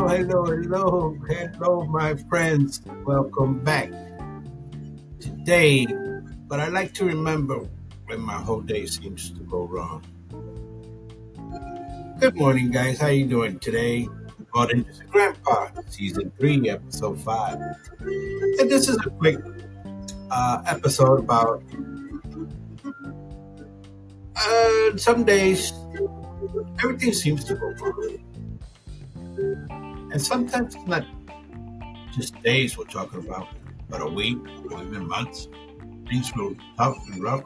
Hello, hello, hello, hello, my friends. Welcome back. Today, but I like to remember when my whole day seems to go wrong. Good morning, guys. How are you doing today? Into the Grandpa, Season 3, Episode 5. And this is a quick uh, episode about uh, some days everything seems to go wrong. And sometimes it's not just days we're talking about, but a week or even months. Things feel tough and rough.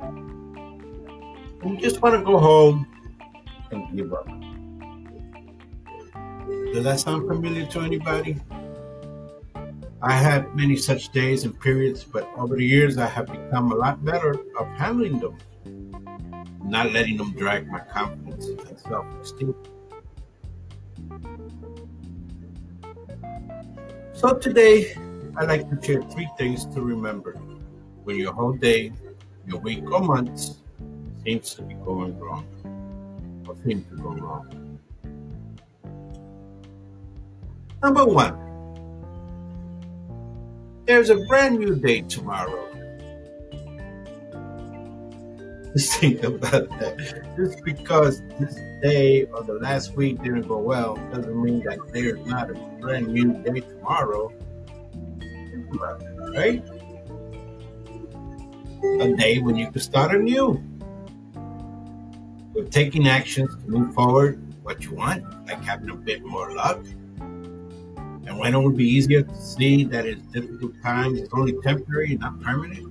And you just want to go home and give up. Does that sound familiar to anybody? I had many such days and periods, but over the years I have become a lot better of handling them, not letting them drag my confidence and self esteem. So today, I'd like to share three things to remember when your whole day, your week, or months seems to be going wrong or seems to go wrong. Number one, there's a brand new day tomorrow. Just think about that. Just because this day or the last week didn't go well doesn't mean that there's not a brand new day tomorrow. Right? A day when you can start anew. With taking actions to move forward what you want, like having a bit more luck. And when it would be easier to see that it's difficult times, it's only temporary, not permanent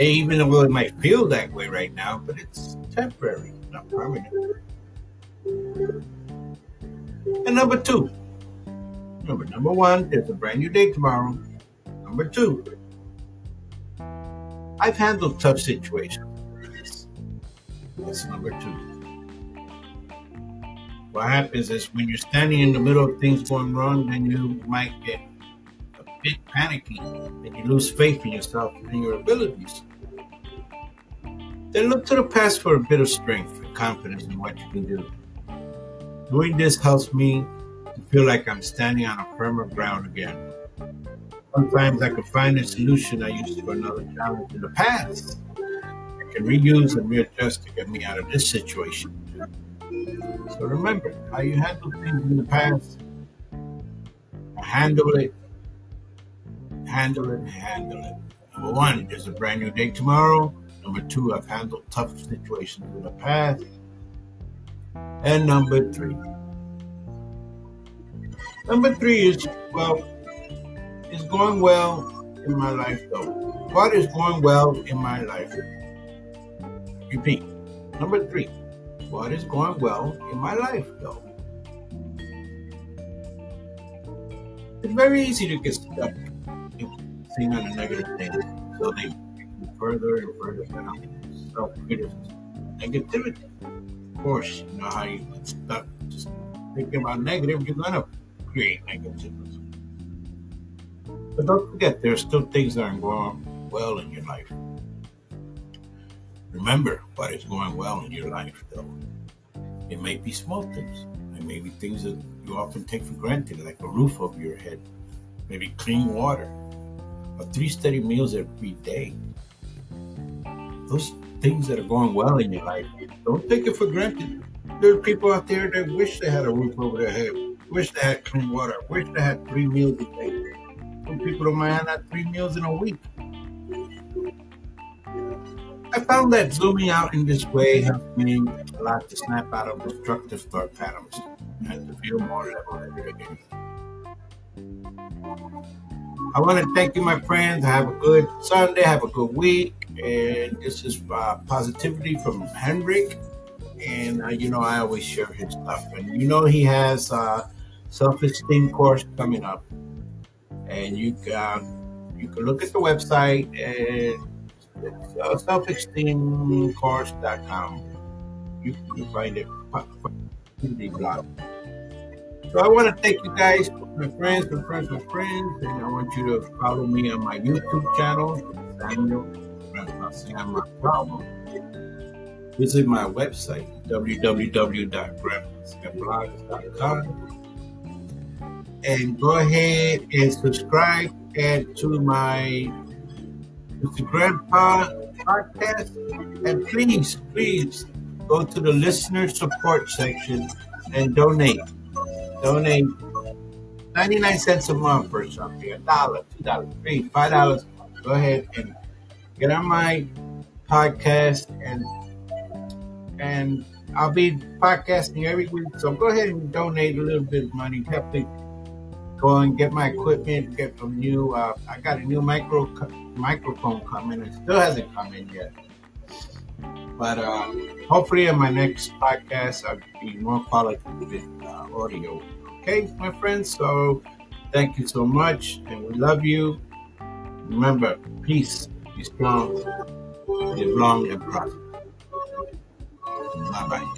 even though it might feel that way right now, but it's temporary, not permanent. And number two, number number one, there's a brand new day tomorrow. Number two, I've handled tough situations. That's number two. What happens is when you're standing in the middle of things going wrong, then you might get a bit panicky and you lose faith in yourself and your abilities. Then look to the past for a bit of strength and confidence in what you can do. Doing this helps me to feel like I'm standing on a firmer ground again. Sometimes I can find a solution I used for another challenge in the past. I can reuse and readjust to get me out of this situation. So remember how you handle things in the past. Handle it, handle it, handle it. Number one, there's a brand new day tomorrow. Number two, I've handled tough situations in the past. And number three. Number three is, well, it's going well in my life though. What is going well in my life? Repeat. Number three. What is going well in my life though? It's very easy to get stuck in seeing on the negative things. So they further and further down self criticism, negativity. Of course, you know how you get stuck just thinking about negative, you're gonna create negativity. But don't forget, there are still things that are going well in your life. Remember what is going well in your life, though. It may be small things. It may be things that you often take for granted, like a roof over your head, maybe clean water, or three steady meals every day, those things that are going well in your life, don't take it for granted. There are people out there that wish they had a roof over their head, wish they had clean water, wish they had three meals a day. Some people don't mind have three meals in a week. I found that zooming out in this way helped me a lot to snap out of destructive thought patterns and to feel more level-headed again. I want to thank you, my friends. Have a good Sunday. Have a good week and this is uh, positivity from Henrik. And uh, you know, I always share his stuff, and you know, he has a self-esteem course coming up, and you can you can look at the website and uh, self-esteemcourse.com. You can find it the blog. So I want to thank you guys, my friends, my friends, my friends, and I want you to follow me on my YouTube channel, Samuel Grandpa Sam problem. visit my website, www.grandpascamblogs.com. And go ahead and subscribe and to my Mr. Grandpa podcast. And please, please go to the listener support section and donate. Donate 99 cents a month or something, a dollar, two dollars, three, five dollars. Go ahead and get on my podcast and and I'll be podcasting every week. So go ahead and donate a little bit of money. Help me go and get my equipment, get some new. Uh, I got a new micro microphone coming. It still hasn't come in yet. But uh, hopefully, in my next podcast, I'll be more quality with uh, audio. Okay, my friends. So, thank you so much, and we love you. Remember, peace, be strong, live long, and prosper. Bye bye.